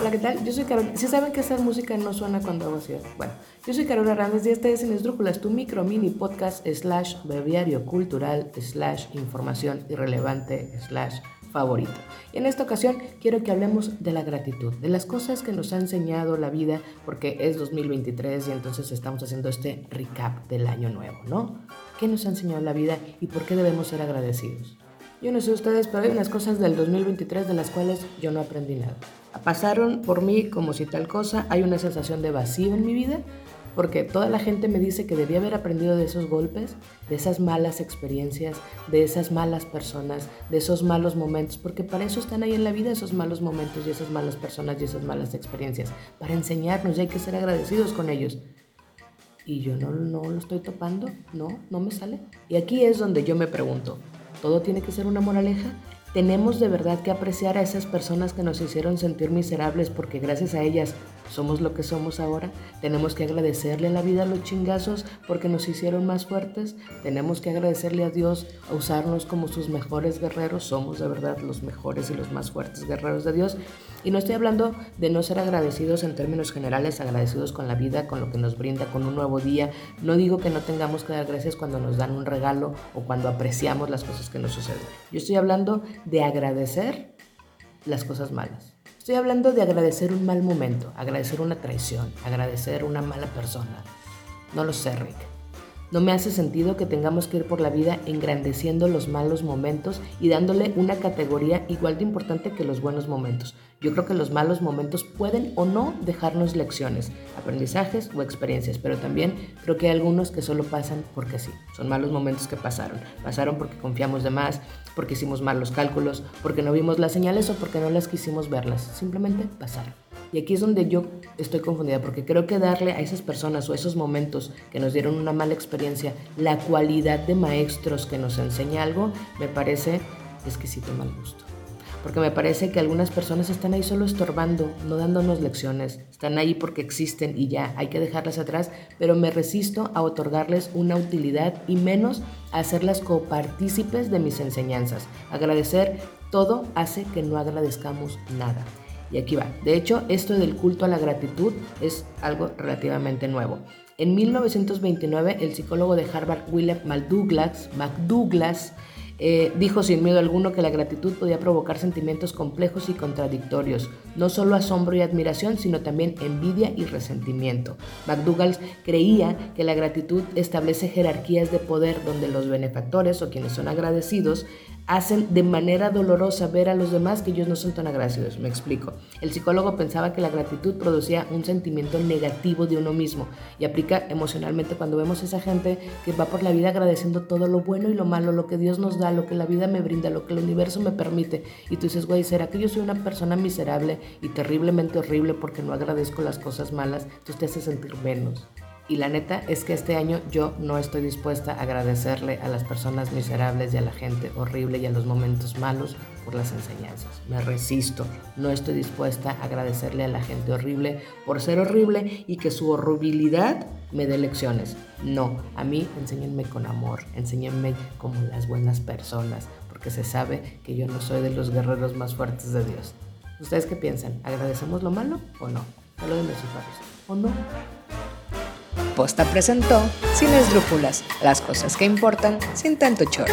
Hola, ¿qué tal? Yo soy Carol. Si saben que esa música no suena cuando hago así. Bueno, yo soy Carol Hernández y este es En Esdrújulas, tu micro mini podcast slash bebiario cultural slash información irrelevante slash favorito. Y en esta ocasión quiero que hablemos de la gratitud, de las cosas que nos ha enseñado la vida, porque es 2023 y entonces estamos haciendo este recap del año nuevo, ¿no? ¿Qué nos ha enseñado la vida y por qué debemos ser agradecidos? Yo no sé ustedes, pero hay unas cosas del 2023 de las cuales yo no aprendí nada. Pasaron por mí como si tal cosa, hay una sensación de vacío en mi vida, porque toda la gente me dice que debía haber aprendido de esos golpes, de esas malas experiencias, de esas malas personas, de esos malos momentos, porque para eso están ahí en la vida esos malos momentos y esas malas personas y esas malas experiencias, para enseñarnos y hay que ser agradecidos con ellos. Y yo no, no lo estoy topando, no, no me sale. Y aquí es donde yo me pregunto, ¿todo tiene que ser una moraleja? Tenemos de verdad que apreciar a esas personas que nos hicieron sentir miserables porque gracias a ellas somos lo que somos ahora. Tenemos que agradecerle a la vida a los chingazos porque nos hicieron más fuertes. Tenemos que agradecerle a Dios a usarnos como sus mejores guerreros. Somos de verdad los mejores y los más fuertes guerreros de Dios. Y no estoy hablando de no ser agradecidos en términos generales, agradecidos con la vida, con lo que nos brinda, con un nuevo día. No digo que no tengamos que dar gracias cuando nos dan un regalo o cuando apreciamos las cosas que nos suceden. Yo estoy hablando de agradecer las cosas malas. Estoy hablando de agradecer un mal momento, agradecer una traición, agradecer una mala persona. No lo sé, Rick. No me hace sentido que tengamos que ir por la vida engrandeciendo los malos momentos y dándole una categoría igual de importante que los buenos momentos. Yo creo que los malos momentos pueden o no dejarnos lecciones, aprendizajes o experiencias, pero también creo que hay algunos que solo pasan porque sí. Son malos momentos que pasaron. Pasaron porque confiamos de más, porque hicimos mal los cálculos, porque no vimos las señales o porque no las quisimos verlas. Simplemente pasaron. Y aquí es donde yo estoy confundida, porque creo que darle a esas personas o esos momentos que nos dieron una mala experiencia la cualidad de maestros que nos enseña algo, me parece exquisito mal gusto. Porque me parece que algunas personas están ahí solo estorbando, no dándonos lecciones, están ahí porque existen y ya hay que dejarlas atrás, pero me resisto a otorgarles una utilidad y menos a hacerlas copartícipes de mis enseñanzas. Agradecer todo hace que no agradezcamos nada. Y aquí va. De hecho, esto del culto a la gratitud es algo relativamente nuevo. En 1929, el psicólogo de Harvard, William McDouglas, McDouglas eh, dijo sin miedo alguno que la gratitud podía provocar sentimientos complejos y contradictorios, no solo asombro y admiración, sino también envidia y resentimiento. McDougall creía que la gratitud establece jerarquías de poder donde los benefactores o quienes son agradecidos hacen de manera dolorosa ver a los demás que ellos no son tan agradecidos. Me explico. El psicólogo pensaba que la gratitud producía un sentimiento negativo de uno mismo y aplica emocionalmente cuando vemos a esa gente que va por la vida agradeciendo todo lo bueno y lo malo, lo que Dios nos da, lo que la vida me brinda, lo que el universo me permite. Y tú dices, güey, ¿será que yo soy una persona miserable y terriblemente horrible porque no agradezco las cosas malas? Entonces te hace sentir menos. Y la neta es que este año yo no estoy dispuesta a agradecerle a las personas miserables y a la gente horrible y a los momentos malos por las enseñanzas. Me resisto. No estoy dispuesta a agradecerle a la gente horrible por ser horrible y que su horribilidad me dé lecciones. No, a mí enséñenme con amor, enséñenme como las buenas personas, porque se sabe que yo no soy de los guerreros más fuertes de Dios. ¿Ustedes qué piensan? ¿Agradecemos lo malo o no? Solo de mis ¿O no? Posta presentó Sin esdrúpulas, las cosas que importan sin tanto chorro.